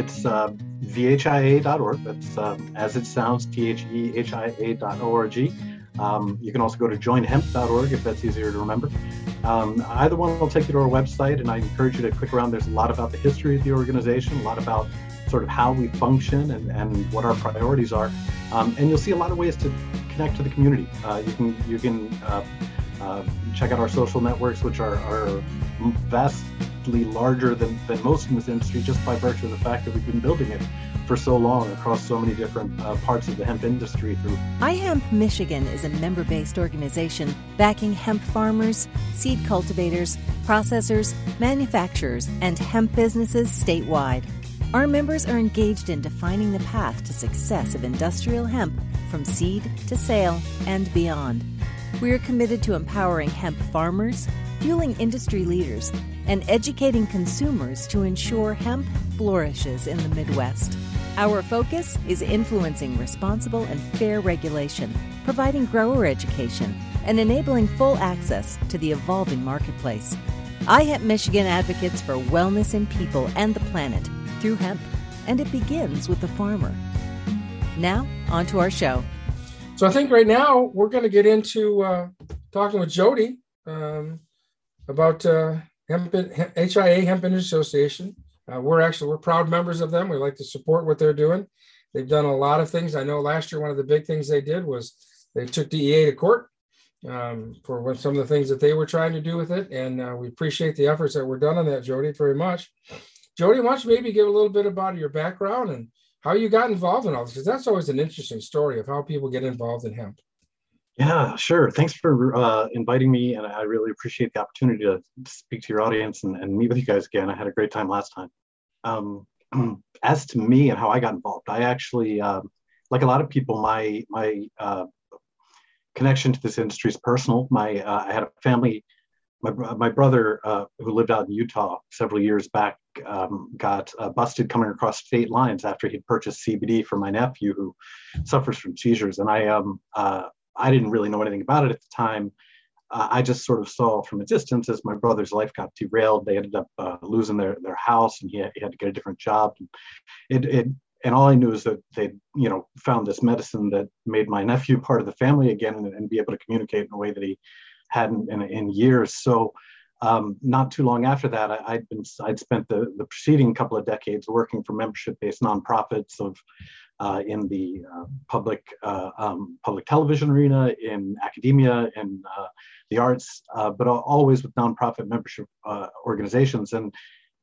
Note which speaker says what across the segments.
Speaker 1: it's uh, thehia.org. That's uh, as it sounds, T H E H I A.org. Um, you can also go to joinhemp.org if that's easier to remember. Um, either one will take you to our website, and I encourage you to click around. There's a lot about the history of the organization, a lot about sort of how we function and, and what our priorities are. Um, and you'll see a lot of ways to connect to the community. Uh, you can you can uh, uh, check out our social networks, which are, are vastly larger than, than most in this industry, just by virtue of the fact that we've been building it for so long across so many different uh, parts of the hemp industry through
Speaker 2: iHemp Michigan is a member-based organization backing hemp farmers, seed cultivators, processors, manufacturers, and hemp businesses statewide. Our members are engaged in defining the path to success of industrial hemp from seed to sale and beyond. We are committed to empowering hemp farmers, fueling industry leaders, and educating consumers to ensure hemp flourishes in the Midwest. Our focus is influencing responsible and fair regulation, providing grower education, and enabling full access to the evolving marketplace. iHemp Michigan advocates for wellness in people and the planet through hemp, and it begins with the farmer. Now, on to our show.
Speaker 3: So I think right now we're going to get into uh, talking with Jody um, about uh, hemp, HIA Hemp Industry Association. Uh, we're actually we're proud members of them. We like to support what they're doing. They've done a lot of things. I know last year one of the big things they did was they took DEA to court um, for what, some of the things that they were trying to do with it, and uh, we appreciate the efforts that were done on that, Jody, very much. Jody, why don't you maybe give a little bit about your background and how you got involved in all this? Because that's always an interesting story of how people get involved in hemp.
Speaker 1: Yeah, sure. Thanks for uh, inviting me, and I really appreciate the opportunity to speak to your audience and, and meet with you guys again. I had a great time last time. Um, as to me and how I got involved, I actually, um, like a lot of people, my my uh, connection to this industry is personal. My uh, I had a family my, my brother, uh, who lived out in Utah several years back, um, got uh, busted coming across state lines after he'd purchased CBD for my nephew who suffers from seizures. And I, um, uh, I didn't really know anything about it at the time. Uh, I just sort of saw from a distance as my brother's life got derailed. They ended up uh, losing their, their house, and he had, he had to get a different job. And it, it and all I knew is that they, you know, found this medicine that made my nephew part of the family again, and, and be able to communicate in a way that he hadn't in, in years. So um, not too long after that, I, had been I'd spent the, the preceding couple of decades working for membership-based nonprofits of uh, in the uh, public uh, um, public television arena, in academia, in uh, the arts, uh, but always with nonprofit membership uh, organizations. And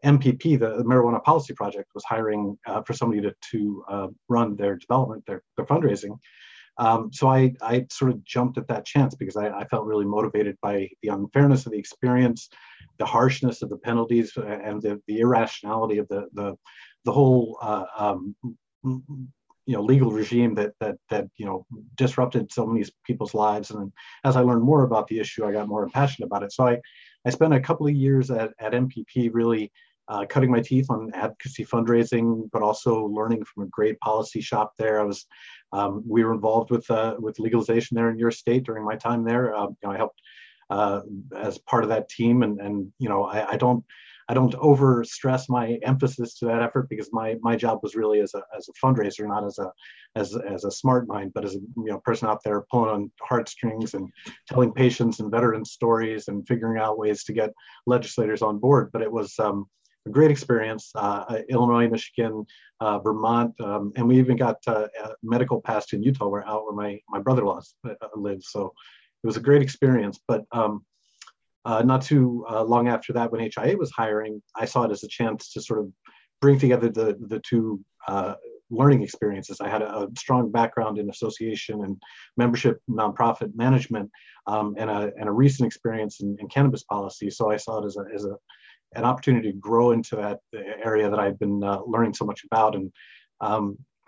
Speaker 1: MPP, the Marijuana Policy Project, was hiring for somebody to, to run their development, their, their fundraising. Um, so I, I sort of jumped at that chance because I, I, felt really motivated by the unfairness of the experience, the harshness of the penalties, uh, and the, the irrationality of the the, the whole uh, um, you know legal regime that that that you know disrupted so many people's lives. And as I learned more about the issue, I got more passionate about it. So I I spent a couple of years at, at MPP really uh, cutting my teeth on advocacy fundraising, but also learning from a great policy shop there. I was, um, we were involved with uh, with legalization there in your state during my time there. Uh, you know, I helped uh, as part of that team, and and you know, I, I, don't. I don't over stress my emphasis to that effort because my my job was really as a, as a fundraiser, not as a as, as a smart mind, but as a you know person out there pulling on heartstrings and telling patients and veterans stories and figuring out ways to get legislators on board. But it was um, a great experience. Uh, uh, Illinois, Michigan, uh, Vermont, um, and we even got uh, medical passed in Utah, where out where my my brother-in-law uh, lives. So it was a great experience. But um, uh, not too long after that, when HIA was hiring, I saw it as a chance to sort of bring together the the two learning experiences. I had a, a, strong background in association and membership nonprofit management um, and, a, and a recent experience in, in, cannabis policy. So I saw it as a, as a an opportunity to grow into that area that I've been uh, learning so much about. And, um,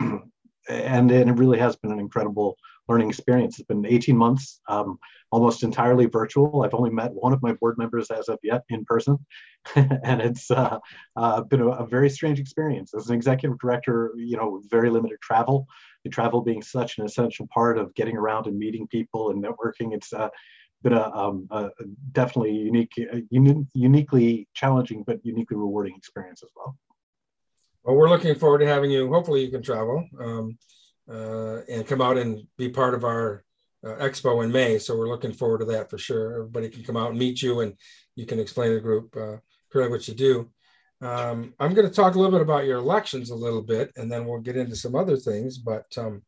Speaker 1: and, it really has been an incredible learning experience. It's been 18 months, um, almost entirely virtual. I've only met one of my board members as of yet in person, and it's uh, uh, been a, a, very strange experience. As an executive director, you know, with very limited travel, the travel being such an essential part of getting around and meeting people and networking, it's uh, been a, um, a definitely unique, uni- uniquely challenging, but uniquely rewarding experience as well.
Speaker 3: Well, we're looking forward to having you. Hopefully, you can travel um, uh, and come out and be part of our uh, expo in May. So we're looking forward to that for sure. Everybody can come out and meet you, and you can explain to the group uh, clearly what you do. Um, I'm going to talk a little bit about your elections a little bit, and then we'll get into some other things. But um,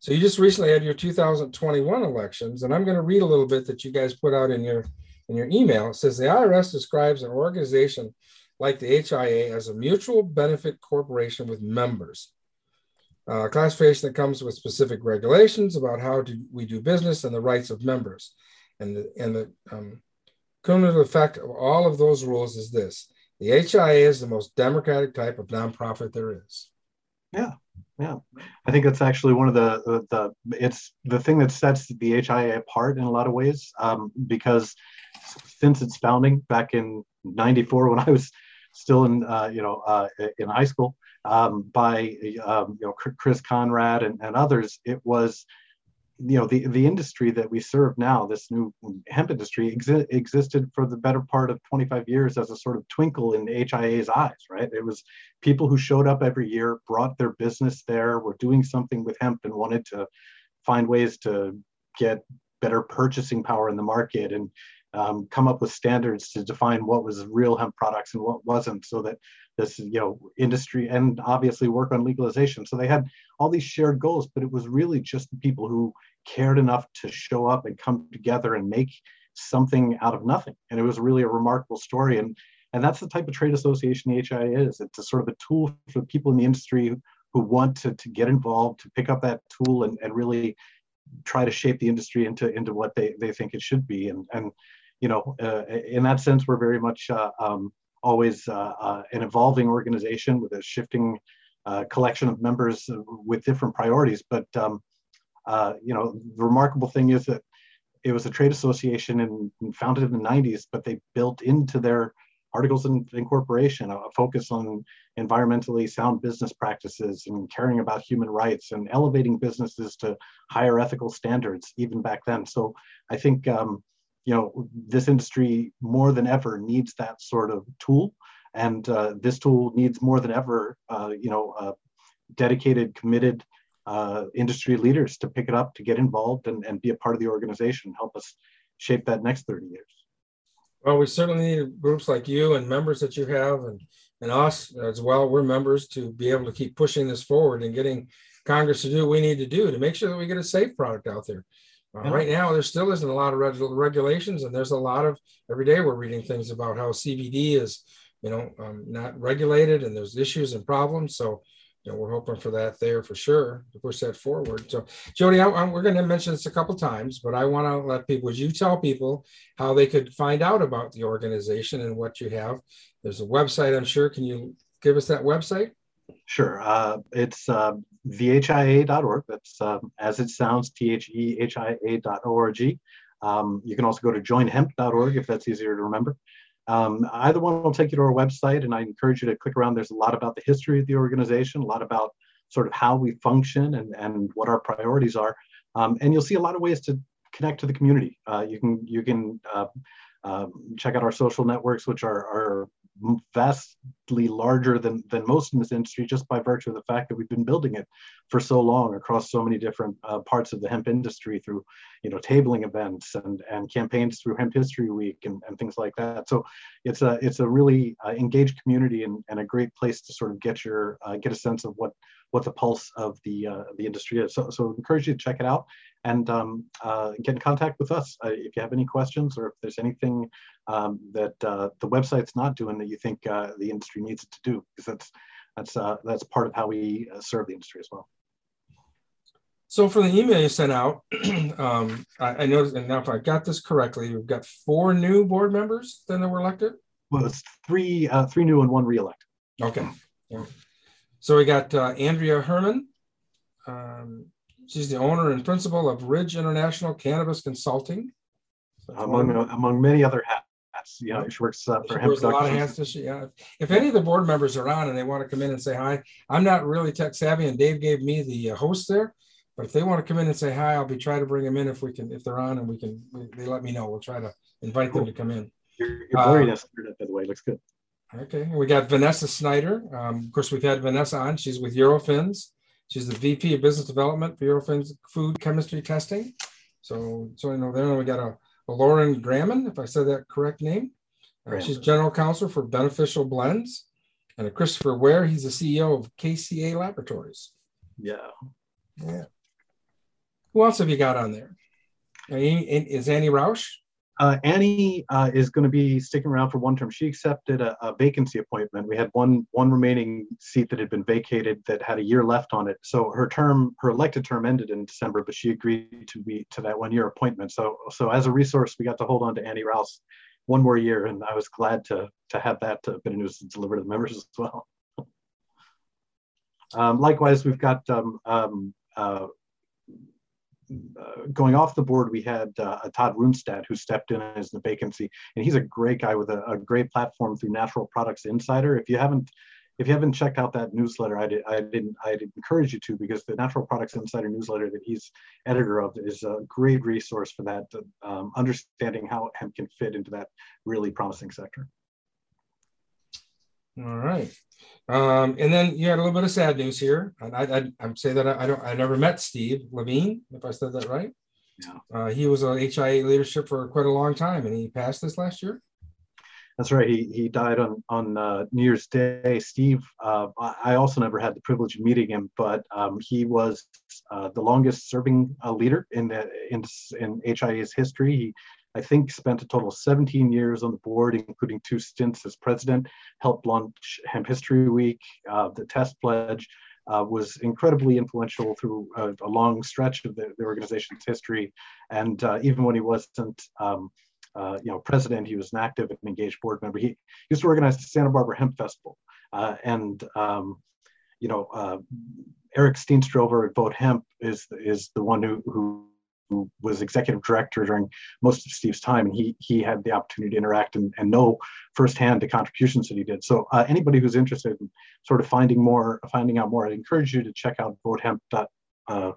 Speaker 3: so you just recently had your 2021 elections, and I'm going to read a little bit that you guys put out in your in your email. It says the IRS describes an organization like the HIA as a mutual benefit corporation with members. Uh, classification that comes with specific regulations about how do we do business and the rights of members. And the, and the um, cumulative effect of all of those rules is this. The HIA is the most democratic type of nonprofit there is.
Speaker 1: Yeah, yeah. I think that's actually one of the, the, it's the thing that sets the HIA apart in a lot of ways um, because since its founding back in 94 when I was still in uh, you know uh, in high school um, by um, you know Chris Conrad and, and others. It was you know the the industry that we serve now, this new hemp industry, exi- existed for the better part of 25 years as a sort of twinkle in HIA's eyes. Right? It was people who showed up every year, brought their business there, were doing something with hemp, and wanted to find ways to get better purchasing power in the market and um, come up with standards to define what was real hemp products and what wasn't so that this you know industry and obviously work on legalization so they had all these shared goals but it was really just people who cared enough to show up and come together and make something out of nothing. And it was really a remarkable story. And and that's the type of trade association HIA is. It's a sort of a tool for people in the industry who, want to, to get involved to pick up that tool and, and really try to shape the industry into into what they, they think it should be. And and you know, uh, in that sense, we're very much uh, um, always uh, uh, an evolving organization with a shifting uh, collection of members with different priorities. But um, you know, the remarkable thing is that it was a trade association and founded in the 90s, but they built into their articles of incorporation a focus on environmentally sound business practices and caring about human rights and elevating businesses to higher ethical standards even back then. So i think um, you know this industry more than ever needs that sort of tool. And uh, this tool needs more than ever uh, you know uh, dedicated committed uh, industry leaders to pick it up to get involved and, and be a part of the organization help us shape that next 30 years
Speaker 3: well we certainly need groups like you and members that you have and and us as well we're members to be able to keep pushing this forward and getting congress to do what we need to do to make sure that we get a safe product out there uh, yeah. Right now, there still isn't a lot of reg- regulations, and there's a lot of every day we're reading things about how CBD is, you know, um, not regulated, and there's issues and problems. So, you know, we're hoping for that there for sure to push that forward. So, Jody, I, I, we're going to mention this a couple times, but I want to let people, would you tell people how they could find out about the organization and what you have? There's a website, I'm sure. Can you give us that website?
Speaker 1: Sure. Uh, it's uh, thehia.org. That's um, as it sounds, T H E H I A.org. Um, you can also go to joinhemp.org if that's easier to remember. Um, either one will take you to our website, and I encourage you to click around. There's a lot about the history of the organization, a lot about sort of how we function and, and what our priorities are. Um, and you'll see a lot of ways to connect to the community. Uh, you can you can uh, uh, check out our social networks, which are, are vastly larger than, than most in this industry just by virtue of the fact that we've been building it for so long across so many different uh, parts of the hemp industry through you know tabling events and, and campaigns through hemp history week and, and things like that. So it's a it's a really uh, engaged community and, and a great place to sort of get your uh, get a sense of what what the pulse of the uh, the industry is. So, so I encourage you to check it out and um, uh, get in contact with us uh, if you have any questions or if there's anything um, that uh, the website's not doing that you think uh, the industry needs it to do, because that's that's uh, that's part of how we uh, serve the industry as well.
Speaker 3: So for the email you sent out, um, I, I, noticed, and now if I got this correctly, we've got four new board members then that were elected.
Speaker 1: Well, it's three three new and one reelected.
Speaker 3: Okay. Yeah. So we got Andrea Herman. Um, She's the owner and principal of Ridge International Cannabis Consulting.
Speaker 1: among, among many other hats. You know, she works uh, for
Speaker 3: she wears a lot of hats. Does she? Yeah. If any of the board members are on and they want to come in and say hi, I'm not really tech savvy, and Dave gave me the uh, host there. But if they want to come in and say hi, I'll be trying to bring them in if we can, if they're on and we can, they let me know. We'll try to invite cool. them to come in.
Speaker 1: Your, your blurriness, uh, by the way, looks good.
Speaker 3: Okay, we got Vanessa Snyder. Um, of course, we've had Vanessa on. She's with Eurofins. She's the VP of Business Development for Eurofins Food Chemistry Testing. So, so you know, there we got a, a Lauren Graman, if I said that correct name. Uh, she's General Counsel for Beneficial Blends, and a Christopher Ware. He's the CEO of KCA Laboratories.
Speaker 1: Yeah.
Speaker 3: Yeah. Who else have you got on there? Is Annie Rouse?
Speaker 1: Uh, Annie uh, is going to be sticking around for one term. She accepted a, a, vacancy appointment. We had one one remaining seat that had been vacated that had a year left on it. So her term, her elected term, ended in December, but she agreed to be to that one year appointment. So so as a resource, we got to hold on to Annie Rouse one more year, and I was glad to to have that uh, bit news to deliver to the members as well. um, likewise, we've got um, um, uh, uh, going off the board, we had uh, Todd Runestad who stepped in as the vacancy, and he's a great guy with a, a, great platform through Natural Products Insider. If you haven't, if you haven't checked out that newsletter, I did, I didn't, I'd encourage you to because the Natural Products Insider newsletter that he's editor of is a great resource for that, um, understanding how hemp can fit into that really promising sector.
Speaker 3: All right. Um, and then you had a little bit of sad news here. And I, I, I'm say that I, I, don't, I never met Steve Levine, if I said that right. Yeah. Uh, he was a HIA leadership for quite a long time, and he passed this last year.
Speaker 1: That's right. He, he died on on uh, New Year's Day. Steve, uh, I also never had the privilege of meeting him, but um, he was uh, the longest serving uh, leader in the in, in HIA's history. He I think spent a total of 17 years on the board, including two stints as president, helped launch Hemp History Week, uh, the Test Pledge, uh, was incredibly influential through a, a long stretch of the, the organization's history. And uh, even when he wasn't, um, uh, you know, president, he was an active and engaged board member. He used to organize the Santa Barbara Hemp Festival. Uh, and, um, you know, uh, Eric Steenstra over at Vote Hemp is, is the one who, who who was executive director during most of Steve's time, and he he had the opportunity to interact and, and know firsthand the contributions that he did. So uh, anybody who's interested in sort of finding more, finding out more, I encourage you to check out votehemp.com. Uh,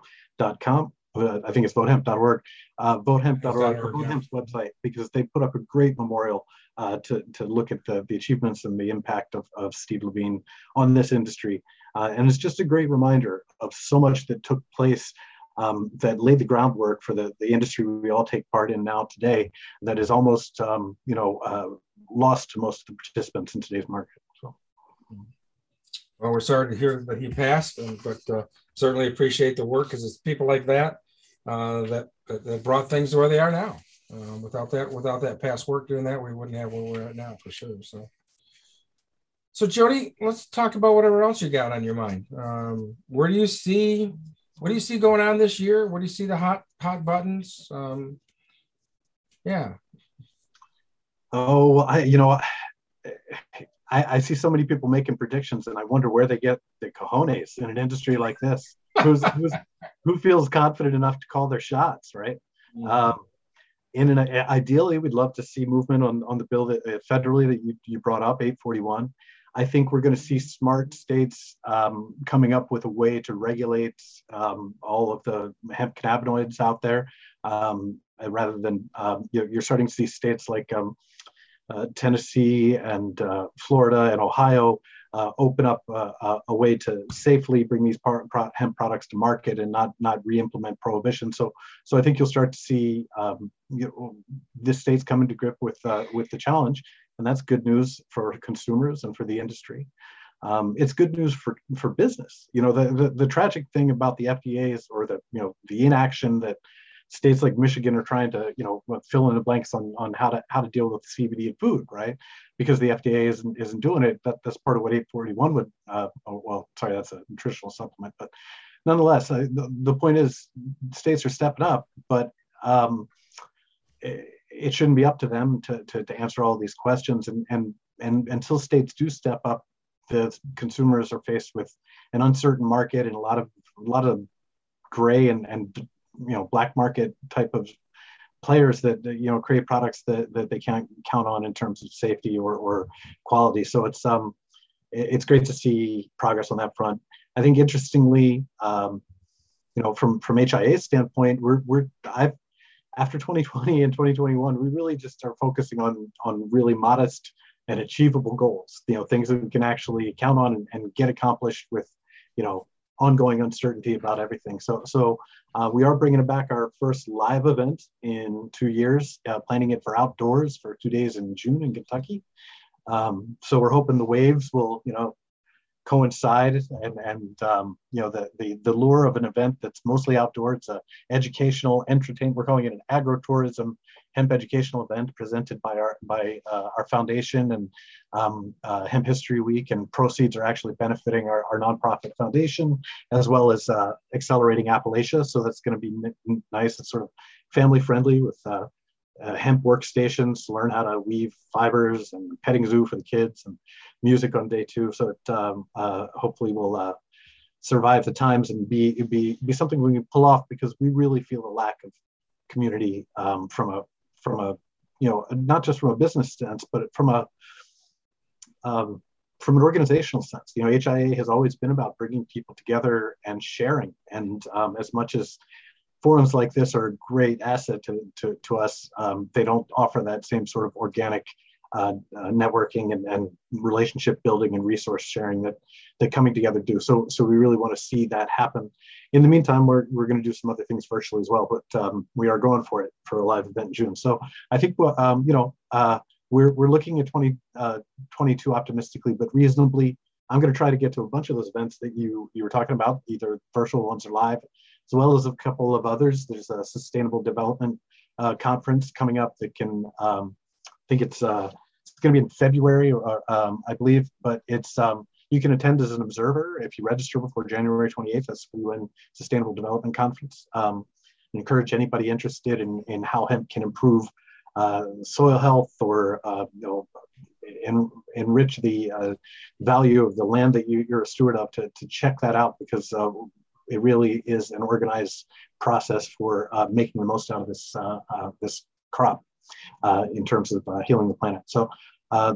Speaker 1: uh, I think it's votehemp.org, uh, votehemp.org, or votehemp's website, because they put up a great memorial uh, to, to look at the, the achievements and the impact of, of Steve Levine on this industry. Uh, and it's just a great reminder of so much that took place um, that laid the groundwork for the, the industry we all take part in now today that is almost um, you know uh, lost to most of the participants in today's market so.
Speaker 3: Well we're sorry to hear that he passed but uh, certainly appreciate the work because it's people like that, uh, that that brought things to where they are now. Um, without that without that past work doing that we wouldn't have where we're at now for sure so. So Jody, let's talk about whatever else you got on your mind. Um, where do you see what do you see going on this year? What do you see the hot hot buttons? Um, yeah.
Speaker 1: Oh, I you know, I, I see so many people making predictions, and I wonder where they get the cojones in an industry like this. Who's, who's who feels confident enough to call their shots, right? Mm-hmm. Um, in an ideally, we'd love to see movement on on the bill that uh, federally that you, you brought up, 841. I think we're going to see smart states um, coming up with a way to regulate um, all of the hemp cannabinoids out there, um, rather than um, you're, starting to see states like um, uh, Tennessee and uh, Florida and Ohio uh, open up a, a, way to safely bring these par- pro- hemp products to market and not not re-implement prohibition. So so I think you'll start to see um, you know, the states coming to grip with uh, with the challenge and that's good news for consumers and for the industry. Um, it's good news for for business. You know, the, the, the tragic thing about the FDA is, or the you know the inaction that states like Michigan are trying to you know fill in the blanks on on how to how to deal with CBD in food, right? Because the FDA isn't isn't doing it. That that's part of what 841 would. Uh, oh, well, sorry, that's a nutritional supplement, but nonetheless, uh, the, the point is states are stepping up, but um, it shouldn't be up to them to, to, to answer all these questions. And, and, and until states do step up, the consumers are faced with an uncertain market and a lot of a lot of gray and, and you know black market type of players that you know create products that, that they can't count on in terms of safety or, or quality. So it's um it's great to see progress on that front. I think interestingly, um, you know, from from HIA's standpoint, we're we're I've after 2020 and 2021, we really just are focusing on on really modest and achievable goals. You know, things that we can actually count on and, and get accomplished with, you know, ongoing uncertainty about everything. So, so uh, we are bringing back our first live event in two years, uh, planning it for outdoors for two days in June in Kentucky. Um, so we're hoping the waves will, you know, coincide and and um, you know the, the the lure of an event that's mostly outdoor. It's a educational, entertainment. We're calling it an agro-tourism hemp educational event presented by our by uh, our foundation and um, uh, Hemp History Week, and proceeds are actually benefiting our, our nonprofit foundation as well as uh, accelerating Appalachia. So that's going to be n- nice. It's sort of family friendly with uh, uh, hemp workstations learn how to weave fibers and petting zoo for the kids and music on day two. So it um, uh, hopefully will uh, survive the times and be be be something we can pull off because we really feel a lack of community um, from a from a you know not just from a business sense but from a um, from an organizational sense. You know, HIA has always been about bringing people together and sharing. And um, as much as forums like this are a great asset to, to, to us. Um, they don't offer that same sort of organic uh, uh, networking and, and, relationship building and resource sharing that that coming together do. So so we really want to see that happen. In the meantime, we're, we're going to do some other things virtually as well, but um, we are going for it for a live event in June. So I think um, you know uh, we're we're looking at 2022 uh, optimistically, but reasonably. I'm going to try to get to a bunch of those events that you you were talking about, either virtual ones or live as well as a couple of others. There's a sustainable development uh, conference coming up that can, um, I think it's uh, going to be in February, or, um, I believe, but it's um, you can attend as an observer if you register before January 28th. That's the UN Sustainable Development Conference. Um, encourage anybody interested in, in how hemp can improve uh, soil health or uh, you know en- enrich the uh, value of the land that you, are a steward of to, to check that out because uh, it really is an organized process for uh, making the most out of this uh, this crop in terms of healing the planet. So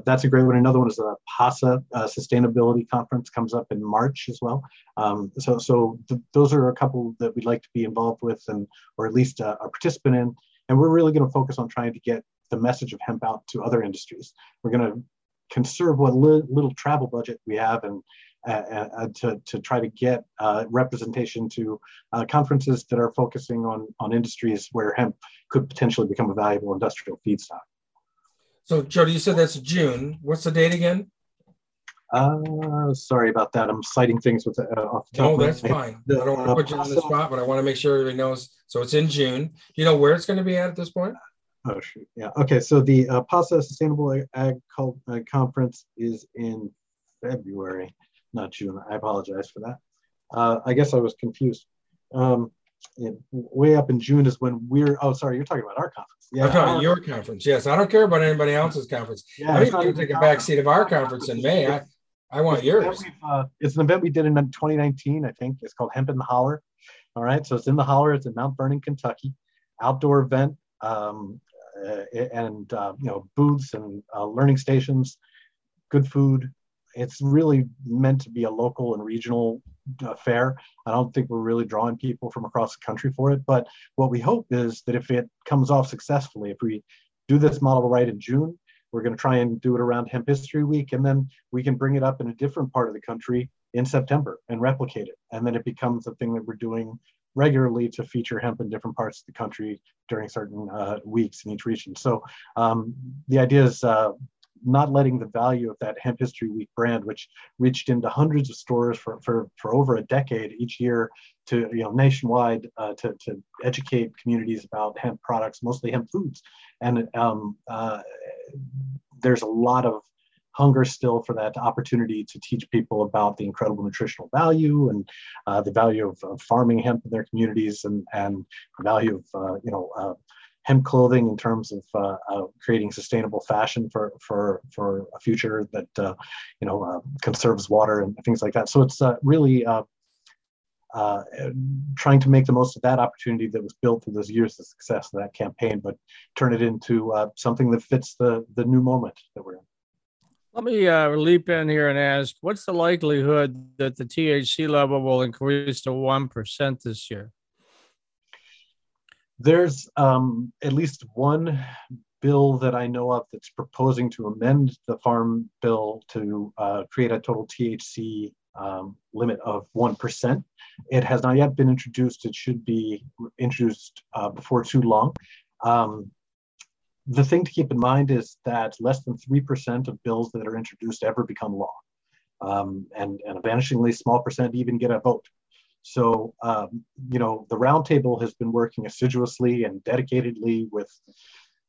Speaker 1: that's a great one. Another one is the PASA Sustainability Conference comes up in March as well. Um, so so th- those are a couple that we'd like to be involved with and or at least a participant in. And we're really going to focus on trying to get the message of hemp out to other industries. We're going to conserve what li- little travel budget we have and uh, uh, to, to try to get uh, representation to uh, conferences that are focusing on, on industries where hemp could potentially become a valuable industrial feedstock.
Speaker 3: So, Jody, you said that's June. What's the date again?
Speaker 1: Uh, sorry about that. I'm citing things with uh, off
Speaker 3: the top. No, that's fine. The, I don't want to put you on the spot, but I want to make sure everybody knows. So it's in June. Do you know where it's going to be at at this point?
Speaker 1: Oh shoot, yeah. Okay, so the uh, PASA Sustainable Ag Conference is in February not June. I apologize for that. Uh, I guess I was confused. Um, way up in June is when we're. Oh, sorry, you're talking about our conference.
Speaker 3: Yeah, I'm talking your conference. Yes, I don't care about anybody else's conference. Yeah, I you take a back seat of our conference in May. I, I want yours.
Speaker 1: Uh, it's an event we did in 2019. I think it's called Hemp in the Holler. All right, so it's in the Holler. It's in Mount Vernon, Kentucky. Outdoor event, um, uh, and uh, you know booths and uh, learning stations, good food, it's really meant to be a local and regional affair. I don't think we're really drawing people from across the country for it. But what we hope is that if it comes off successfully, if we do this model right in June, we're going to try and do it around Hemp History Week, and then we can bring it up in a different part of the country in September and replicate it. And then it becomes a thing that we're doing regularly to feature hemp in different parts of the country during certain uh, weeks in each region. So um, the idea is uh, not letting the value of that Hemp History Week brand, which reached into hundreds of stores for, for, for over a decade each year to, you know, nationwide uh, to, to educate communities about hemp products, mostly hemp foods. And um, uh, there's a lot of hunger still for that opportunity to teach people about the incredible nutritional value and uh, the value of, of, farming hemp in their communities and, and the value of, uh, you know, uh, hemp clothing in terms of uh, uh, creating sustainable fashion for for for a future that uh, you know uh, conserves water and things like that. So it's uh, really uh, trying to make the most of that opportunity that was built through those years of success of that campaign, but turn it into something that fits the the new moment that we're in.
Speaker 4: Let me leap in here and ask what's the likelihood that the THC level will increase to 1% this year?
Speaker 1: There's um, at least one bill that I know of that's proposing to amend the farm bill to uh, create a total THC um, limit of 1%. It has not yet been introduced. It should be introduced uh, before too long. Um, the thing to keep in mind is that less than 3% of bills that are introduced ever become law. Um, and, and a vanishingly small percent even get a vote. So, um, you know, the roundtable has been working assiduously and dedicatedly with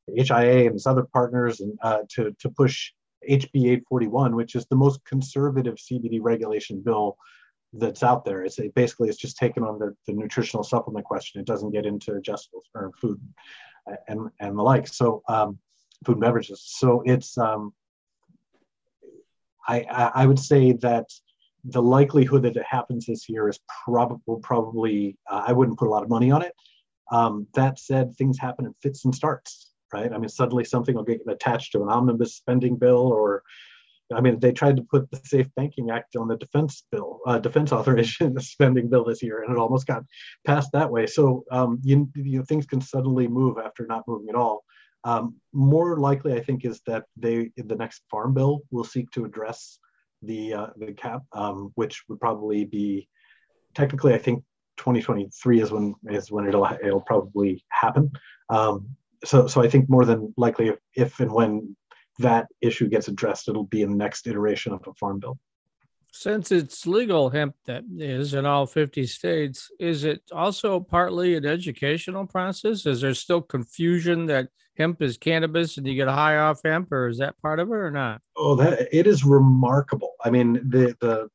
Speaker 1: HIA and its other partners and uh, to, to push HB 841, which is the most conservative CBD regulation bill that's out there. It's it basically it's just taken on the, the nutritional supplement question. It doesn't get into adjustable or food and and the like. So um, food and beverages. So it's um, I, I would say that the likelihood that it happens this year is probably probably uh, I wouldn't put a lot of money on it. Um, that said, things happen in fits and starts, right? I mean, suddenly something will get attached to an omnibus spending bill, or I mean, they tried to put the Safe Banking Act on the defense bill, uh, defense authorization spending bill this year, and it almost got passed that way. So um, you, you know, things can suddenly move after not moving at all. Um, more likely, I think, is that they the next farm bill will seek to address the uh, the cap, um, which would probably be technically, I think 2023 is when is when it'll it'll probably happen. Um, so so I think more than likely, if, if and when that issue gets addressed, it'll be in the next iteration of a farm bill.
Speaker 4: Since it's legal hemp that is in all 50 states, is it also partly an educational process? Is there still confusion that hemp is cannabis and you get a high off hemp, or is that part of it or not?
Speaker 1: Oh, that it is remarkable. I mean, the the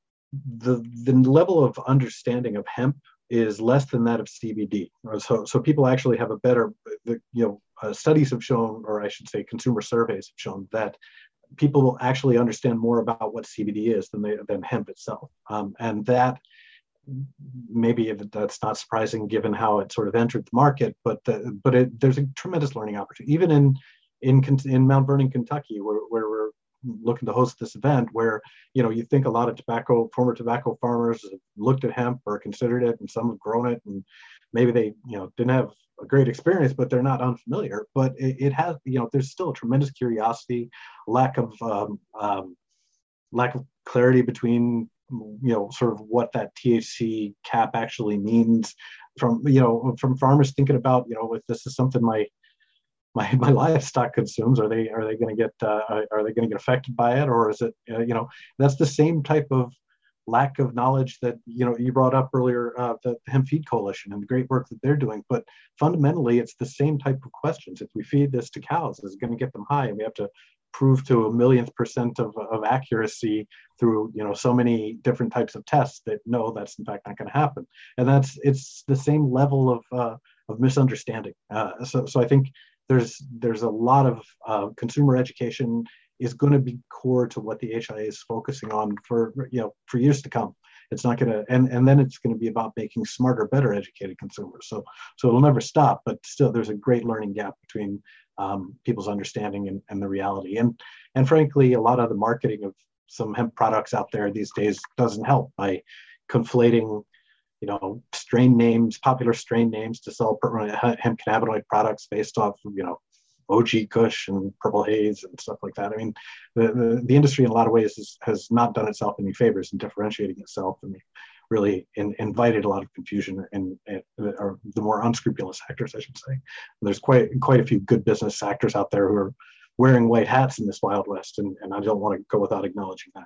Speaker 1: the the level of understanding of hemp is less than that of CBD. So so people actually have a better, you know, uh, studies have shown, or I should say, consumer surveys have shown that people will actually understand more about what CBD is than they than hemp itself, um, and that maybe that's not surprising given how it sort of entered the market, but the, but it, there's a tremendous learning opportunity. Even in in in Mount Vernon, Kentucky, where, where we're looking to host this event where you know you think a lot of tobacco former tobacco farmers looked at hemp or considered it and some have grown it and maybe they you know didn't have a great experience but they're not unfamiliar. But it, it has you know there's still a tremendous curiosity lack of um, um, lack of clarity between you know sort of what that thc cap actually means from you know from farmers thinking about you know if this is something my my, my livestock consumes are they are they going to get uh, are they going to get affected by it? Or is it uh, you know that's the same type of lack of knowledge that you know you brought up earlier uh, the, the hemp feed coalition and the great work that they're doing. But fundamentally it's the same type of questions. If we feed this to cows is it going to get them high? And we have to prove to a millionth percent of, of accuracy through you know so many different types of tests that no that's in fact not going to happen and that's it's the same level of uh, of misunderstanding uh, so so i think there's there's a lot of uh, consumer education is going to be core to what the HIA is focusing on for you know for years to come. It's not going to and and then it's going to be about making smarter, better educated consumers. So so it'll never stop, but still there's a great learning gap between um, people's understanding and, and the reality. And and frankly, a lot of the marketing of some hemp products out there these days doesn't help by conflating you know, strain names, popular strain names to sell hemp cannabinoid products based off, you know, OG Kush and Purple Haze and stuff like that. I mean, the, the, the industry in a lot of ways is, has not done itself any favors in differentiating itself and really in, invited a lot of confusion and, or the more unscrupulous actors, I should say. And there's quite quite a few good business actors out there who are wearing white hats in this Wild West, and, and I don't want to go without acknowledging that.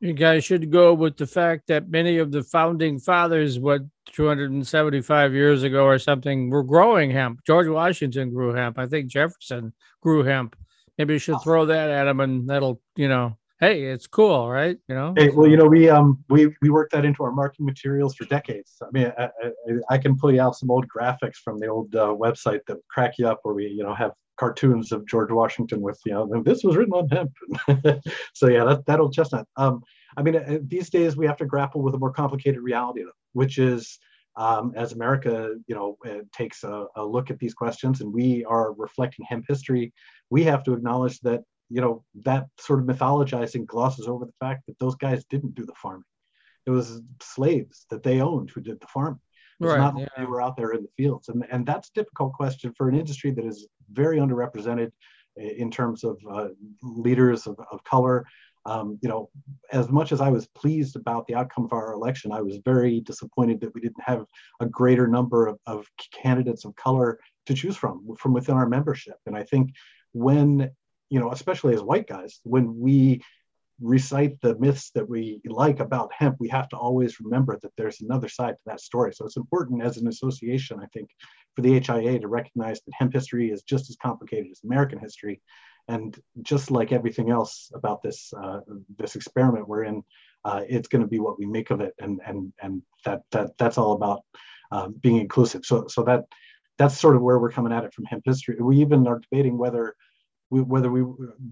Speaker 4: You guys should go with the fact that many of the founding fathers, what 275 years ago or something, were growing hemp. George Washington grew hemp. I think Jefferson grew hemp. Maybe you should throw that at him, and that'll, you know, hey, it's cool, right? You know.
Speaker 1: Hey, well, you know, we um we we worked that into our marketing materials for decades. I mean, I, I, I can pull you out some old graphics from the old uh, website that crack you up, where we you know have cartoons of George Washington with you know this was written on hemp. so yeah, that that old chestnut. Um, I mean, uh, these days we have to grapple with a more complicated reality, which is um, as America, you know, uh, takes a, a, look at these questions and we are reflecting hemp history, we have to acknowledge that, you know, that sort of mythologizing glosses over the fact that those guys didn't do the farming. It was slaves that they owned who did the farming. It's right, not yeah. they were out there in the fields. And, and that's a difficult question for an industry that is very underrepresented in terms of uh, leaders of, of color. Um, you know, as much as I was pleased about the outcome of our election, I was very disappointed that we didn't have a greater number of, of candidates of color to choose from from within our membership. And I think when, you know, especially as white guys, when we recite the myths that we like about hemp, we have to always remember that there's another side to that story. So it's important as an association, I think, for the HIA to recognize that hemp history is just as complicated as American history. And just like everything else about this uh, this experiment we're in, uh, it's going to be what we make of it, and and and that that that's all about um, being inclusive. So so that that's sort of where we're coming at it from hemp history. We even are debating whether we, whether we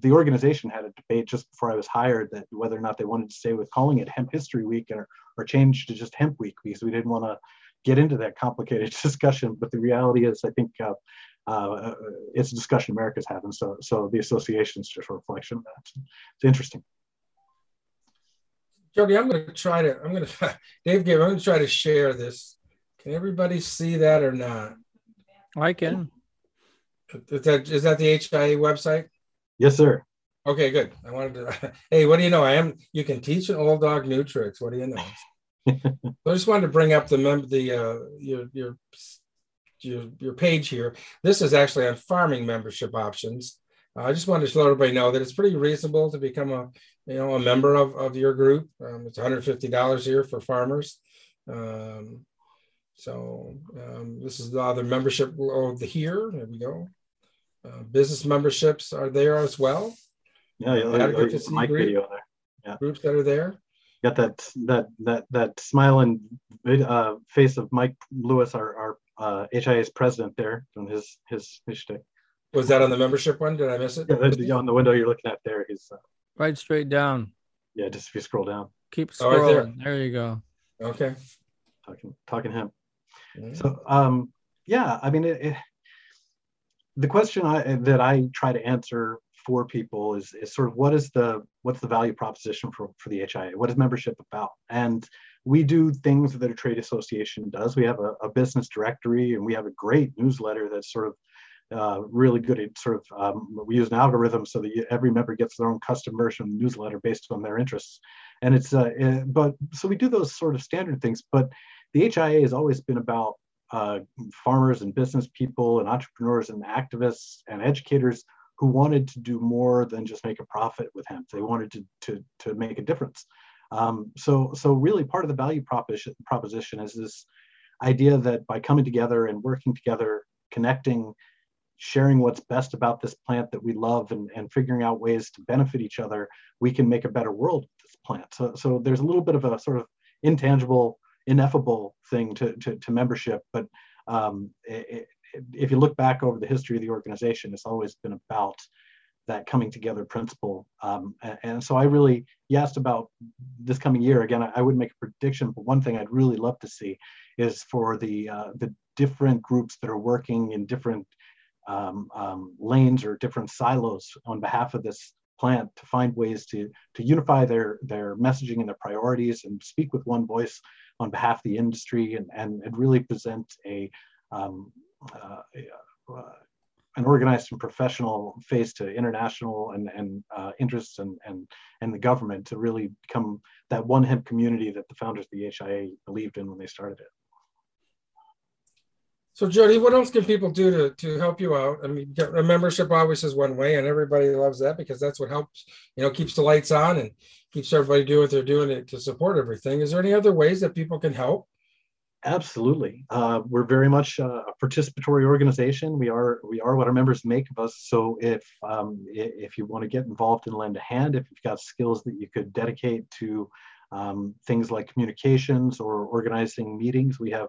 Speaker 1: the organization had a debate just before I was hired that whether or not they wanted to stay with calling it Hemp History Week or, or change to just Hemp Week because we didn't want to get into that complicated discussion. But the reality is, I think uh, uh, it's a discussion America's having. So so the association is just a reflection of that. It's interesting.
Speaker 3: Jody, I'm going to try to. I'm going to Dave gave. I'm going to try to share this. Can everybody see that or not?
Speaker 4: I can.
Speaker 3: Is that is that the HIA website?
Speaker 1: Yes, sir.
Speaker 3: Okay, good. I wanted to. Hey, what do you know? I am. You can teach an old dog new tricks. What do you know? I just wanted to bring up the mem- the uh, your your your your page here. This is actually on farming membership options. Uh, I just wanted to let everybody know that it's pretty reasonable to become a you know a member of, of your group. Um, it's $150 here for farmers. Um, so um, this is the other membership the here. There we go. Uh, business memberships are there as well.
Speaker 1: Yeah, yeah, advocacy group, video there.
Speaker 3: Yeah. Groups that are there.
Speaker 1: Got that that that that smiling uh, face of Mike Lewis, our our uh, HIA's president there on his his his shtick.
Speaker 3: Was that on the membership one? Did I miss it?
Speaker 1: Yeah, on the window you're looking at there. He's uh,
Speaker 4: right straight down.
Speaker 1: Yeah, just if you scroll down.
Speaker 4: Keep scrolling. Oh, right there. there you go.
Speaker 3: Okay.
Speaker 1: Talking talking him. Mm-hmm. So um, yeah, I mean, it, it, the question I, that I try to answer for people is, is sort of what is the what's the value proposition for, for the HIA? What is membership about? And we do things that a trade association does. We have a, a business directory and we have a great newsletter that's sort of uh, really good at sort of um, we use an algorithm so that every member gets their own custom version newsletter based on their interests and it's uh, uh, but so we do those sort of standard things but the HIA has always been about uh, farmers and business people and entrepreneurs and activists and educators who wanted to do more than just make a profit with hemp. They wanted to, to, to make a difference. Um, so, so really part of the value proposition, proposition is this idea that by coming together and working together, connecting, sharing what's best about this plant that we love and, and figuring out ways to benefit each other, we can make a better world with this plant. So, so there's a little bit of a sort of intangible ineffable thing to, to, to membership. But um, it, it, if you look back over the history of the organization, it's always been about that coming together principle. Um, and, and, so I really, you asked about this coming year. Again, I, I wouldn't make a prediction, but one thing I'd really love to see is for the, uh, the different groups that are working in different um, um, lanes or different silos on behalf of this plant to find ways to, to unify their, their messaging and their priorities and speak with one voice on behalf of the industry and, and, and really present a, um, uh, uh, an organized and professional face to international and, and uh, interests and, and, and the government to really become that one hemp community that the founders of the HIA believed in when they started it.
Speaker 3: So Jody, what else can people do to, to help you out? I mean, a membership always is one way and everybody loves that because that's what helps, you know, keeps the lights on and keeps everybody doing what they're doing to support everything. Is there any other ways that people can help?
Speaker 1: Absolutely. Uh, we're very much a participatory organization. We are we are what our members make of us. So if um, if you want to get involved and lend a hand, if you've got skills that you could dedicate to um, things like communications or organizing meetings, we have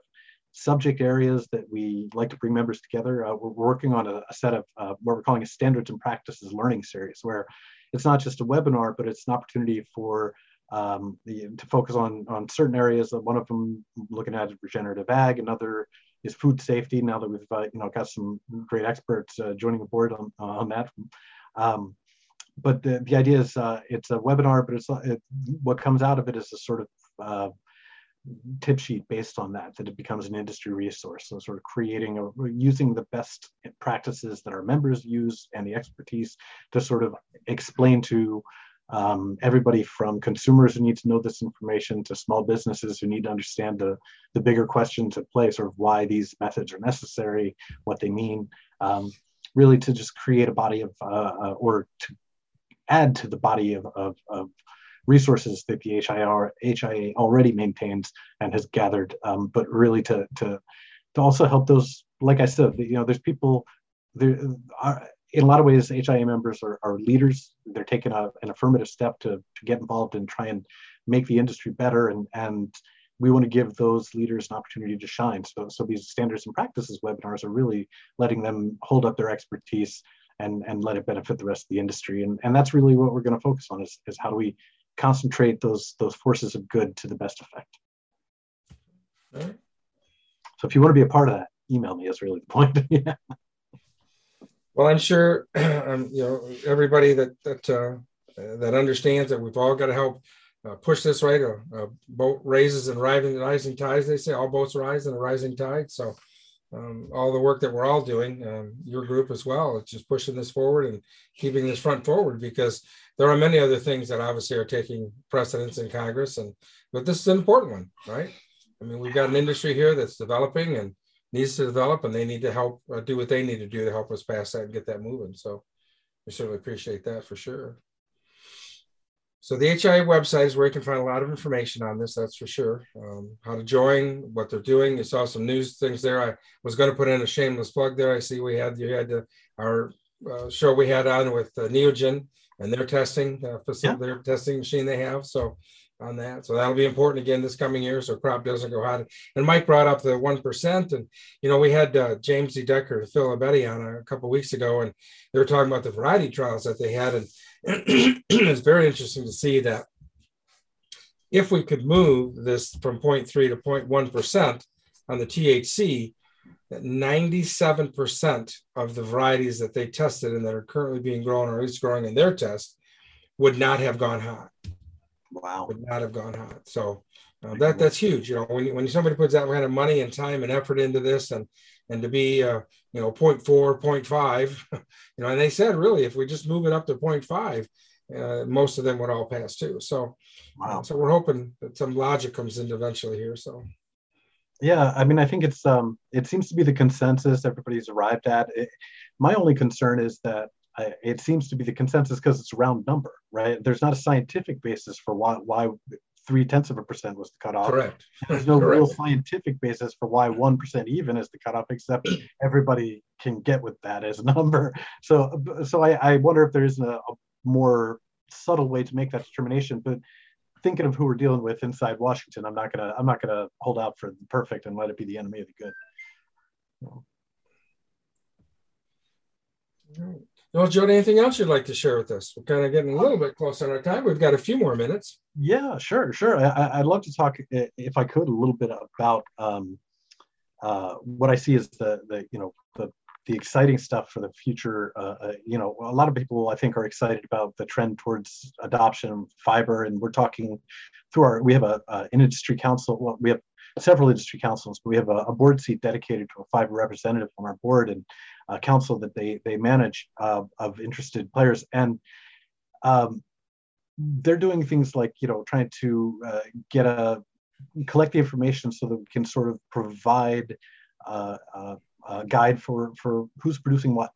Speaker 1: subject areas that we like to bring members together. Uh, we're working on a, a set of uh, what we're calling a standards and practices learning series, where it's not just a webinar, but it's an opportunity for um, the, to focus on, on certain areas. One of them looking at regenerative ag, another is food safety. Now that we've uh, you know got some great experts uh, joining the board on, on that. Um, but the, the idea is uh, it's a webinar, but it's it, what comes out of it is a sort of uh, tip sheet based on that, that it becomes an industry resource. So sort of creating a, using the best practices that our members use and the expertise to sort of explain to um, everybody from consumers who need to know this information to small businesses who need to understand the, the bigger questions at play, sort of why these methods are necessary, what they mean, um, really to just create a body of, uh, uh, or to add to the body of, of, of resources that the HIR, HIA already maintains and has gathered, um, but really to, to, to also help those, like I said, you know, there's people, there are, in a lot of ways, HIA members are, are leaders. They're taking a, an affirmative step to, to get involved and try and make the industry better. And, and we want to give those leaders an opportunity to shine. So, so these standards and practices webinars are really letting them hold up their expertise and, and let it benefit the rest of the industry. And, and that's really what we're going to focus on is, is how do we concentrate those those forces of good to the best effect. Right. So if you want to be a part of that, email me is really the point. yeah.
Speaker 3: Well, I'm sure um, you know everybody that that uh, that understands that we've all got to help uh, push this right. A, a, boat raises and rising rising tides. They say all boats rise in a rising tide. So um, all the work that we're all doing, um, your group as well, it's just pushing this forward and keeping this front forward because there are many other things that obviously are taking precedence in Congress, and but this is an important one, right? I mean, we've got an industry here that's developing and needs to develop, and they need to help uh, do what they need to do to help us pass that and get that moving. So we certainly appreciate that for sure. So the HIA website is where you can find a lot of information on this. That's for sure. Um, how to join, what they're doing. You saw some news things there. I was going to put in a shameless plug there. I see we had you had the, our uh, show we had on with uh, Neogen and their testing uh, facility, yeah. their testing machine they have. So on that, so that'll be important again this coming year, so crop doesn't go high. And Mike brought up the one percent, and you know we had uh, James D. Decker and Phil Abedi on a couple weeks ago, and they were talking about the variety trials that they had, and it's very interesting to see that if we could move this from 0.3 to 0.1% on the THC, that 97% of the varieties that they tested and that are currently being grown or at least growing in their test would not have gone hot.
Speaker 1: Wow.
Speaker 3: Would not have gone hot. So uh, that that's huge. You know, when, when somebody puts that kind of money and time and effort into this and and to be uh, you know 0.4 0.5 you know and they said really if we just move it up to 0.5 uh, most of them would all pass too so wow. so we're hoping that some logic comes in eventually here so
Speaker 1: yeah i mean i think it's um it seems to be the consensus everybody's arrived at it, my only concern is that I, it seems to be the consensus because it's a round number right there's not a scientific basis for why why three tenths of a percent was the cutoff.
Speaker 3: Correct.
Speaker 1: There's no Correct. real scientific basis for why one percent even is the cutoff, except everybody can get with that as a number. So, so I, I wonder if there is a, a more subtle way to make that determination. But thinking of who we're dealing with inside Washington, I'm not gonna I'm not gonna hold out for the perfect and let it be the enemy of the good.
Speaker 3: Well, Jody, anything else you'd like to share with us? We're kind of getting a little bit close on our time. We've got a few more minutes.
Speaker 1: Yeah, sure, sure. I, would love to talk, if I could, a little bit about um, uh, what I see as the, the you know, the, the exciting stuff for the future. Uh, uh, you know, a lot of people I think are excited about the trend towards adoption of fiber, and we're talking through our. We have a, a industry council. Well, we have several industry councils, but we have a, a, board seat dedicated to a fiber representative on our board and a council that they they manage uh, of interested players and. Um, they're doing things like you know trying to uh, get a collect the information so that we can sort of provide uh, uh, a guide for for who's producing what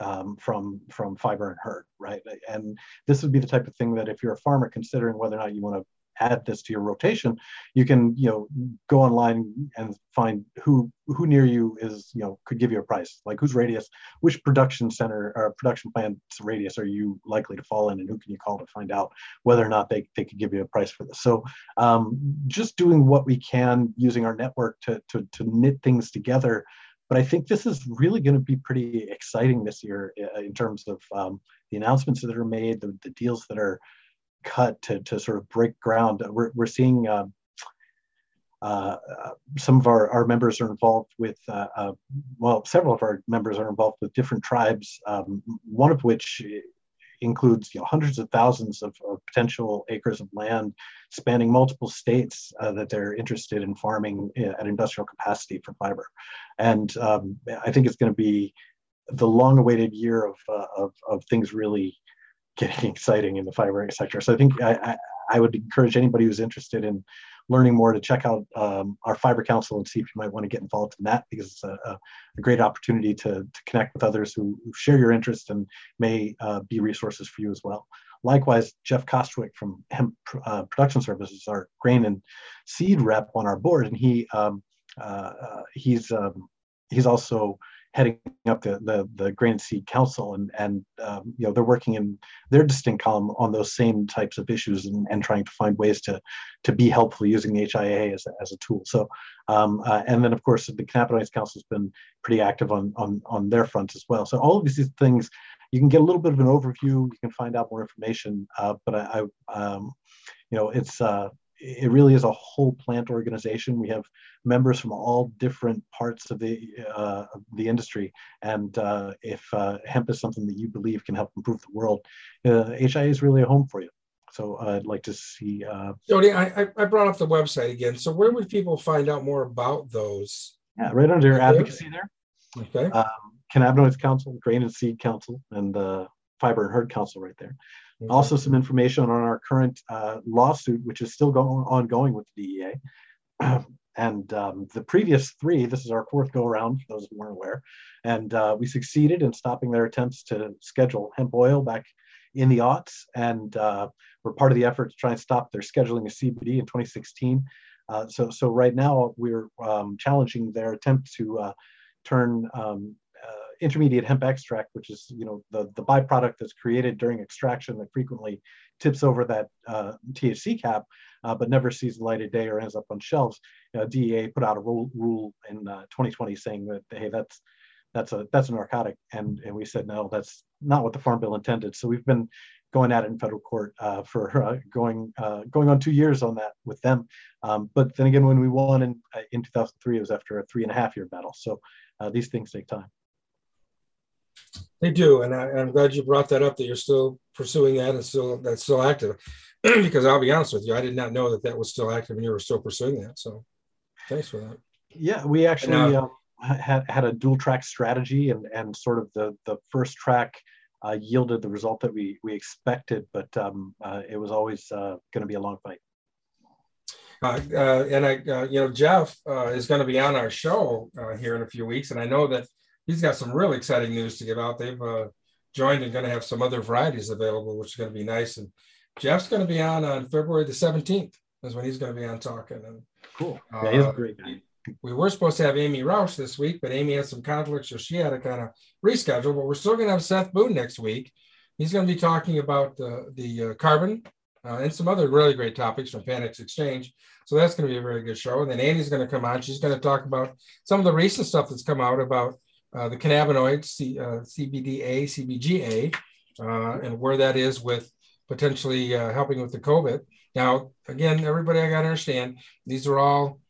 Speaker 1: um, from from fiber and hurd, right? And this would be the type of thing that if you're a farmer considering whether or not you want to add this to your rotation, you can you know go online and find who who near you is you know could give you a price, like whose radius, which production center or production plant's radius are you likely to fall in, and who can you call to find out whether or not they they could give you a price for this. So um, just doing what we can using our network to to to knit things together. But I think this is really going to be pretty exciting this year uh, in terms of um, the announcements that are made, the, the deals that are cut to, to sort of break ground. We're, we're seeing uh, uh, some of our, our members are involved with, uh, uh, well, several of our members are involved with different tribes, um, one of which, includes you know, hundreds of thousands of, of, potential acres of land spanning multiple states uh, that they're interested in farming uh, at industrial capacity for fiber. And um, I think it's going to be the long-awaited year of, uh, of, of, things really getting exciting in the fiber sector. So I think I, I, I would encourage anybody who's interested in learning more to check out um, our Fiber Council and see if you might want to get involved in that because it's a, a great opportunity to, to connect with others who, who share your interest and may uh, be resources for you as well. Likewise, Jeff Kostuik from Hemp uh, Production Services, our grain and seed rep on our board, and he um, uh, uh he's um, he's also heading up the, the, the Seed Council, and and um, you know they're working in their distinct column on those same types of issues and, and trying to find ways to to be helpful using the HIA as a, as a tool. So um, uh, and then of course the Cannabinoids Council has been pretty active on on on their front as well. So all of these things you can get a little bit of an overview. You can find out more information, uh, but I, I um, you know it's uh, it really is a whole plant organization. We have members from all different parts of the uh, of the industry, and uh, if uh, hemp is something that you believe can help improve the world, HIA uh, is really a home for you. So I'd like to see. Uh,
Speaker 3: Jody, I, I brought up the website again. So where would people find out more about those?
Speaker 1: Yeah, right under your advocacy there.
Speaker 3: Okay. Um,
Speaker 1: Cannabinoids Council, Grain and Seed Council, and the Fiber and Hurd Council right there. Also, some information on our current uh, lawsuit, which is still going ongoing with the DEA. and um, the previous three, this is our fourth go around, for those who weren't aware. And uh, we succeeded in stopping their attempts to schedule hemp oil back in the aughts. And uh, we're part of the effort to try and stop their scheduling of CBD in 2016. Uh, so, so right now we're um, challenging their attempt to uh, turn um, intermediate hemp extract, which is you know the, the byproduct that's created during extraction that frequently tips over that uh, THC cap, uh, but never sees the light of day or ends up on shelves. DEA put out a rule, rule in 2020 uh, saying that hey, that's that's a that's a narcotic, and and we said no, that's not what the Farm Bill intended. So we've been going at it in federal court uh, for uh, going going on two years on that with them. Um, but then again, when we won in in 2003, it was after a three and a half year battle. So these things take time.
Speaker 3: They do, and I, am glad you brought that up. That you're still pursuing that and still that's still active. because I'll be honest with you, I did not know that that was still active and you were still pursuing that. So, thanks for that.
Speaker 1: Yeah, we actually uh, had had a dual track strategy, and and sort of the the first track uh, yielded the result that we we expected, but um, uh, it was always uh, going to be a long fight.
Speaker 3: Uh, uh, and I, you know, Jeff is going to be on our show here in a few weeks, and I know that he's got some really exciting news to give out. They've uh, joined and going to have some other varieties available, which is going to be nice. And Jeff's going to be on on February the 17th is when he's going to be on talking. And
Speaker 1: cool. Yeah, he's a uh, great guy.
Speaker 3: We were supposed to have Amy Rouse this week, but Amy had some conflicts, so she had to kind of reschedule. But we're still going to have Seth Boone next week. He's going to be talking about the the uh, carbon uh, and some other really great topics from Panax Exchange. So that's going to be a very good show. And then Annie's going to come on. She's going to talk about some of the recent stuff that's come out about uh, the cannabinoids, C, uh, CBDA, CBGA, uh, and where that is with potentially uh, helping with the COVID. Now, again, everybody I got to understand, these are all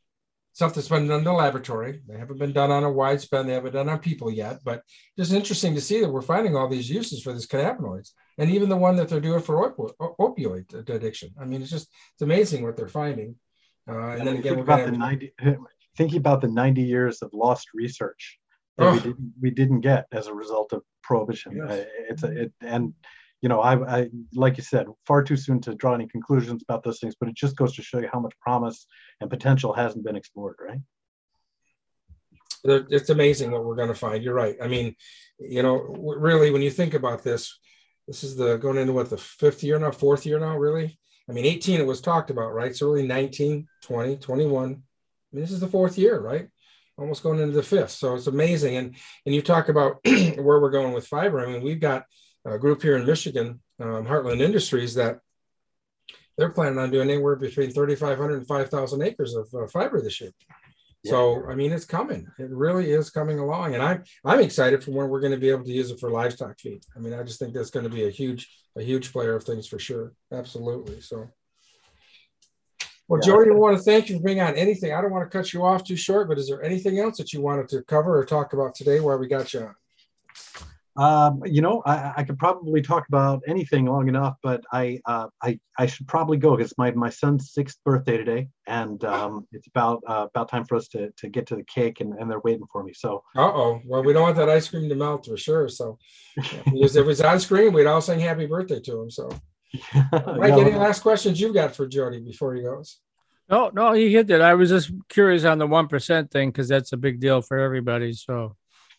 Speaker 3: stuff that's been done in the laboratory. They haven't been done on a wide span. They haven't done on people yet, but just interesting to see that we're finding all these uses for these cannabinoids and even the one that they're doing for op- opioid addiction. I mean, it's just, it's amazing what they're finding. Uh, and then again,
Speaker 1: we're about the 90, thinking about the 90 years of lost research that oh. we didn't we didn't get as a result of prohibition. Yes. Uh, it's a, it and you know I, I like you said far too soon to draw any conclusions about those things, but it just goes to show you how much promise and potential hasn't been explored, right?
Speaker 3: It's amazing what we're going to find. You're right. I mean, you know, really, when you think about this, this is the going into what the fifth year now, fourth year now, really. I mean, 18 it was talked about, right? So really 19, 20, 21. I mean, this is the fourth year, right? Almost going into the fifth. So it's amazing. And and you talk about where we're going with fiber. I mean, we've got a group here in Michigan, um, Heartland Industries, that they're planning on doing anywhere between 3,500 and 5,000 acres of uh, fiber this year. Yeah. So I mean, it's coming. It really is coming along, and I'm I'm excited for when we're going to be able to use it for livestock feed. I mean, I just think that's going to be a huge a huge player of things for sure. Absolutely. So well, yeah. Jordy, I want to thank you for being on anything. I don't want to cut you off too short, but is there anything else that you wanted to cover or talk about today while we got you on?
Speaker 1: Um, you know, I, I, could probably talk about anything long enough, but I uh, I, I should probably go because my, my son's sixth birthday today, and um, it's about uh, about time for us to, to get to the cake, and, and they're waiting for me. So.
Speaker 3: Uh oh. Well, we don't want that ice cream to melt for sure. So, if it's on screen, we'd all sing happy birthday to him. So. Mike, any last questions you've got for Jody before he goes?
Speaker 4: No, no, he hit it. I was just curious on the one percent thing because that's a big deal for everybody. So.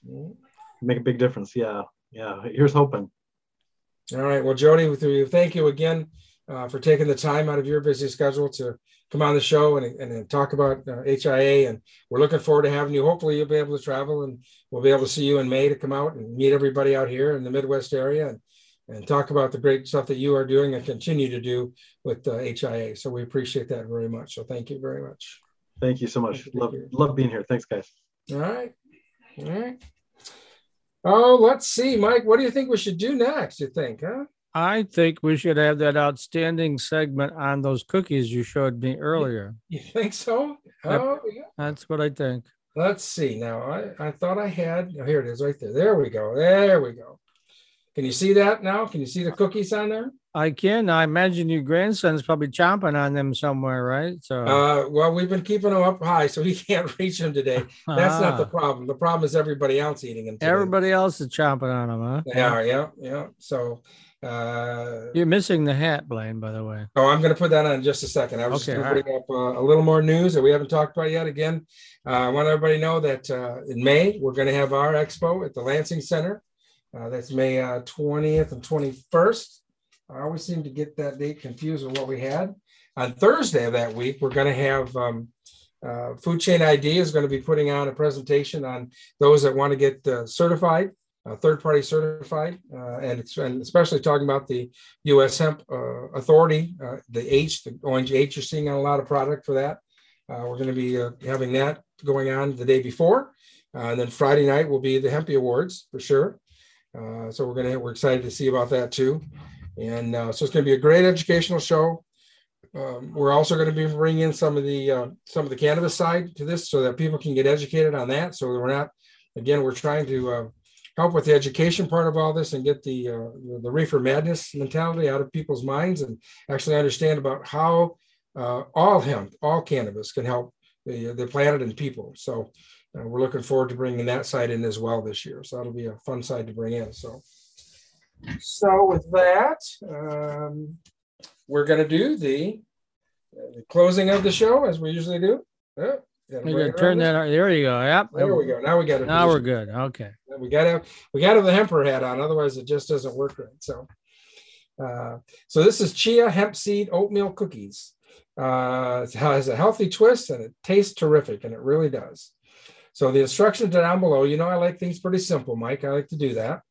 Speaker 1: Mm-hmm make a big difference. Yeah, yeah. Here's hoping.
Speaker 3: All right. Well, Jody, thank you again uh, for taking the time out of your busy schedule to come on the show and, and, and talk about uh, HIA. And we're looking forward to having you. Hopefully, you'll be able to travel and we'll be able to see you in May to come out and meet everybody out here in the Midwest area and, and talk about the great stuff that you are doing and continue to do with uh, HIA. So we appreciate that very much. So thank you very much.
Speaker 1: Thank you so much. Love, love being here. Thanks, guys.
Speaker 3: All right. All right. Oh, let's see, Mike. What do you think we should do next? You think, huh?
Speaker 4: I think we should have that outstanding segment on those cookies you showed me earlier.
Speaker 3: You think so? Oh,
Speaker 4: yeah. That's what I think.
Speaker 3: Let's see. Now, I, I thought I had. Oh, here it is right there. There we go. There we go. Can you see that now? Can you see the cookies on there?
Speaker 4: I can. I imagine your grandson's probably chomping on them somewhere, right? So,
Speaker 3: uh, well, we've been keeping them up high, so he can't reach them today. That's ah. not the ah. problem. The problem is everybody else eating them. Today.
Speaker 4: Everybody else is chomping on them, huh?
Speaker 3: They are. Yeah, yeah. So, uh,
Speaker 4: you're missing the hat, Blaine. By the way.
Speaker 3: Oh, I'm going to put that on in just a second. I was okay, just going to bring right. up uh, a little more news that we haven't talked about yet. Again, uh, I want everybody to know that uh, in May we're going to have our expo at the Lansing Center. Uh, that's May 20th and 21st. I always seem to get that date confused with what we had. On Thursday of that week, we're going to have um, uh, Food Chain ID is going to be putting on a presentation on those that want to get uh, certified, uh, third party certified, uh, and, and, especially talking about the U.S. Hemp uh, Authority, uh, the H, the orange H, you're seeing on a lot of product for that. we're going to be having that going on the day before. and then Friday night will be the Hempy Awards for sure. So we're to we're excited to see about that too. And uh, so it's to be a great educational show. Um, we're also going to be bringing in some of the uh, some of the cannabis side to this, so that people can get educated on that. So we're not, again, we're trying to uh, help with the education part of all this and get the uh, the reefer madness mentality out of people's minds and actually understand about how uh, all hemp, all cannabis can help the the planet and people. So uh, we're looking forward to bringing that side in as well this year. So that'll be a fun side to bring in. So. So with that, um, we're going to do the, the, closing of the show as we usually do.
Speaker 4: Oh, you turn that. On. There you go. Yep.
Speaker 3: There we go. Now we got it.
Speaker 4: Now we're good. Okay.
Speaker 3: We got to we got to have the hemper hat on, otherwise it just doesn't work right. So, uh, so this is chia hemp seed oatmeal cookies. Uh, it has a healthy twist and it tastes terrific, and it really does. So the instructions are down below. You know, I like things pretty simple, Mike. I like to do that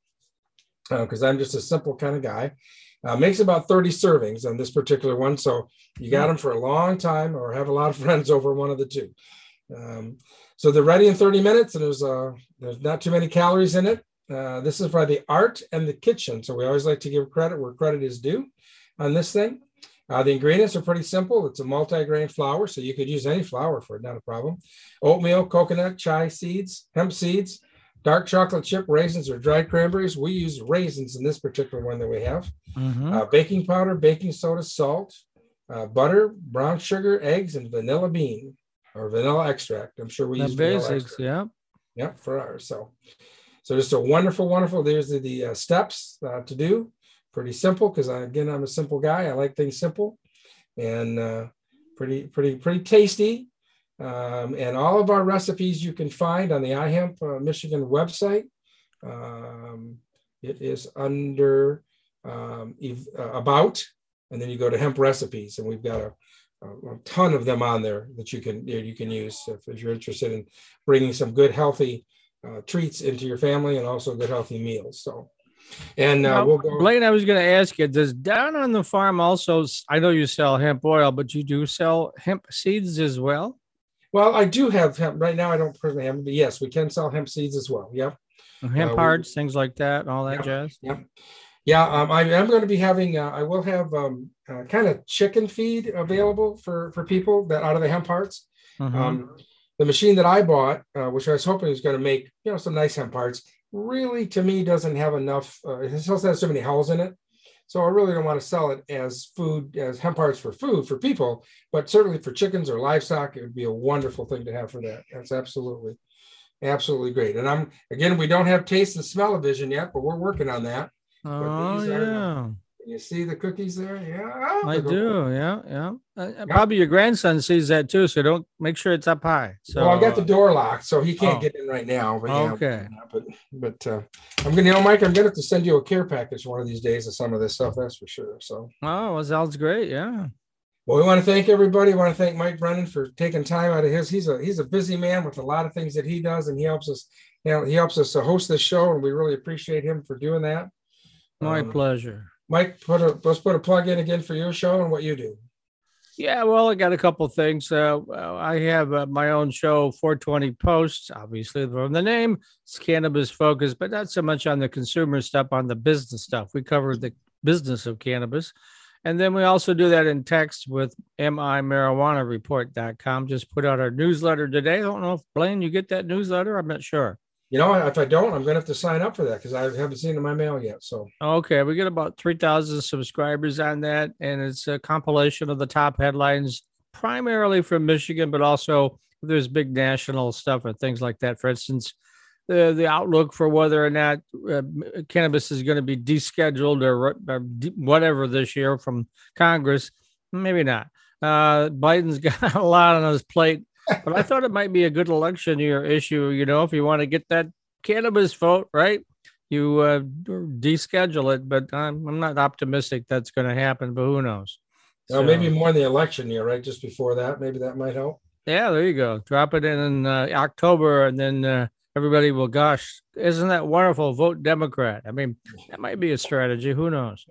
Speaker 3: because uh, I'm just a simple kind of guy. Uh, makes about 30 servings on this particular one. So you got them for a long time or have a lot of friends over one of the two. Um, so they're ready in 30 minutes and there's, uh, there's not too many calories in it. Uh, this is by the art and the kitchen. So we always like to give credit where credit is due on this thing. Uh, the ingredients are pretty simple. It's a multi-grain flour, so you could use any flour for it, not a problem. Oatmeal, coconut, chai seeds, hemp seeds, dark chocolate chip raisins or dried cranberries. We use raisins in this particular one that we have. Mm-hmm. Uh, baking powder, baking soda, salt, uh, butter, brown sugar, eggs, and vanilla bean or vanilla extract. I'm sure we use the use
Speaker 4: basics.
Speaker 3: Yeah. Yep, for ours. So, so just a wonderful, wonderful. There's the, the uh, steps uh, to do. Pretty simple because again, I'm a simple guy. I like things simple, and uh, pretty, pretty, pretty tasty. Um, and all of our recipes you can find on the iHemp uh, Michigan website. Um, it is under um, uh, about, and then you go to hemp recipes, and we've got a, a, ton of them on there that you can you can use if, if you're interested in bringing some good healthy uh, treats into your family and also good healthy meals. So. And uh, now, we'll go.
Speaker 4: Blaine, I was going to ask you, does down on the farm also? I know you sell hemp oil, but you do sell hemp seeds as well.
Speaker 3: Well, I do have hemp right now. I don't personally have, but yes, we can sell hemp seeds as well. Yep.
Speaker 4: Hemp uh, hearts, things like that, all that jazz.
Speaker 3: Yep. Yeah, um, I am going to be having. Uh, I will have um, uh, kind of chicken feed available for for people that out of the hemp hearts. Mm-hmm. Um, the machine that I bought, uh, which I was hoping was going to make you know some nice hemp hearts, really, to me, doesn't have enough. Uh, it still has so many holes in it. So I really don't want to sell it as food, as hemp parts for food for people, but certainly for chickens or livestock, it would be a wonderful thing to have for that. That's absolutely, absolutely great. And I'm again, we don't have taste and smell of vision yet, but we're working on that.
Speaker 4: Oh yeah.
Speaker 3: You see the cookies there? Yeah,
Speaker 4: I do. Yeah, yeah. Uh, yeah. Probably your grandson sees that too, so don't make sure it's up high. So
Speaker 3: well, I got the door locked, so he can't oh. get in right now. But yeah,
Speaker 4: okay.
Speaker 3: But but uh, I'm gonna, you know, Mike, I'm gonna have to send you a care package one of these days of some of this stuff. That's for sure. So.
Speaker 4: Oh, well, sounds great. Yeah.
Speaker 3: Well, we want to thank everybody. We want to thank Mike Brennan for taking time out of his. He's a he's a busy man with a lot of things that he does, and he helps us. You know, he helps us to host this show, and we really appreciate him for doing that.
Speaker 4: My um, pleasure.
Speaker 3: Mike, put a let's put a plug in again for your show and what you do.
Speaker 4: Yeah, well, I got a couple things. Uh, I have uh, my own show, 420 Posts. Obviously, from the name, it's cannabis focused, but not so much on the consumer stuff, on the business stuff. We cover the business of cannabis. And then we also do that in text with mimarijuanareport.com. Just put out our newsletter today. I don't know if Blaine, you get that newsletter. I'm not sure.
Speaker 3: You know, if I don't, I'm going to have to sign up for that because I haven't seen it in my mail yet. So
Speaker 4: okay, we get about three thousand subscribers on that, and it's a compilation of the top headlines, primarily from Michigan, but also there's big national stuff and things like that. For instance, the the outlook for whether or not uh, cannabis is going to be descheduled or, or de- whatever this year from Congress, maybe not. Uh, Biden's got a lot on his plate but I thought it might be a good election year issue. You know, if you want to get that cannabis vote, right? You uh, deschedule it, but I'm, I'm not optimistic that's going to happen. But who knows?
Speaker 3: Well, so, maybe more in the election year, right? Just before that, maybe that might help.
Speaker 4: Yeah, there you go. Drop it in uh, October, and then uh, everybody will. Gosh, isn't that wonderful? Vote Democrat. I mean, that might be a strategy. Who knows?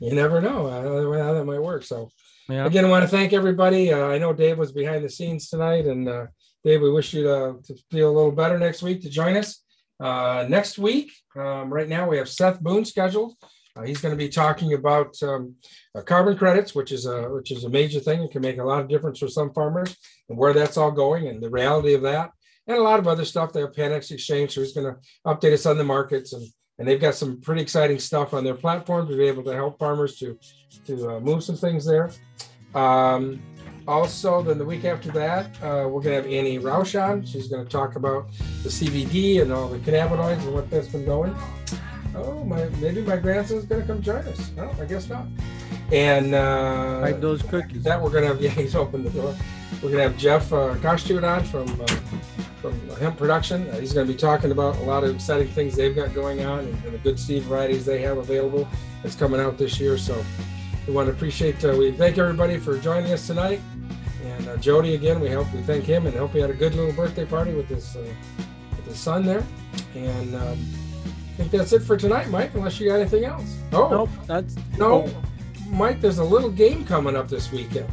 Speaker 3: You never know how that might work. So yeah. Again, I want to thank everybody. Uh, I know Dave was behind the scenes tonight, and uh, Dave, we wish you to, to, feel a little better next week to join us. Uh, next week, um, right now, we have Seth Boone scheduled. Uh, he's going to be talking about um, uh, carbon credits, which is a which is a major thing. It can make a lot of difference for some farmers, and where that's all going, and the reality of that, and a lot of other stuff. They have Panax Exchange, he's going to update us on the markets and and they've got some pretty exciting stuff on their platform to be able to help farmers to to uh, move some things there. Um, also, then the week after that, uh, we're going to have Annie Rouse on. She's going to talk about the CBD and all the cannabinoids and what that's been going. Oh, my maybe my grandson's going to come join us. No, I guess not. And uh,
Speaker 4: like those cookies.
Speaker 3: That we're going to have. Yeah, he's opened the door. We're going to have Jeff uh, on from uh, from Hemp Production. Uh, he's going to be talking about a lot of exciting things they've got going on and, and the good seed varieties they have available that's coming out this year. So we want to appreciate, uh, we thank everybody for joining us tonight. And uh, Jody, again, we hope we thank him and hope he had a good little birthday party with his, uh, with his son there. And um, I think that's it for tonight, Mike, unless you got anything else.
Speaker 4: Oh, nope, that's
Speaker 3: no. Mike, there's a little game coming up this weekend.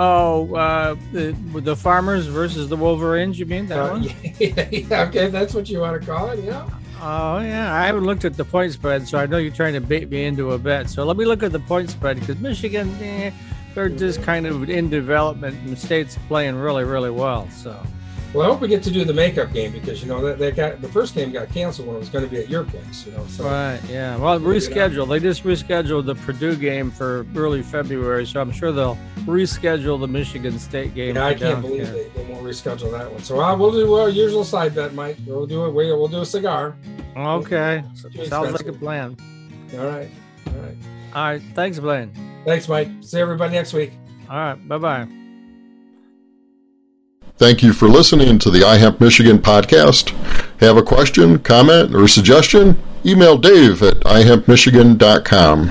Speaker 4: Oh, uh, the, the farmers versus the Wolverines, you mean that uh, one?
Speaker 3: Yeah, yeah, okay, that's what you want to call it, yeah.
Speaker 4: Oh yeah, I haven't looked at the point spread, so I know you're trying to bait me into a bet. So let me look at the point spread because Michigan, eh, they're just kind of in development, and the state's playing really, really well. So
Speaker 3: well, I hope we get to do the makeup game because you know that they got the first game got canceled when it was going to be at your place. You know, so
Speaker 4: right, yeah. Well, rescheduled. They just rescheduled the Purdue game for early February, so I'm sure they'll reschedule the Michigan State game.
Speaker 3: Yeah, I can't believe they, they, won't reschedule that one. So uh, we'll do our usual side bet, Mike. We'll do it. We'll do a cigar.
Speaker 4: Okay, sounds like a plan.
Speaker 3: All right, all right,
Speaker 4: all right. Thanks, Blaine.
Speaker 3: Thanks, Mike. See everybody next week.
Speaker 4: All right, bye bye.
Speaker 5: Thank you for listening to the iHemp Michigan podcast. Have a question, comment, or suggestion? Email Dave at ihempmichigan.com.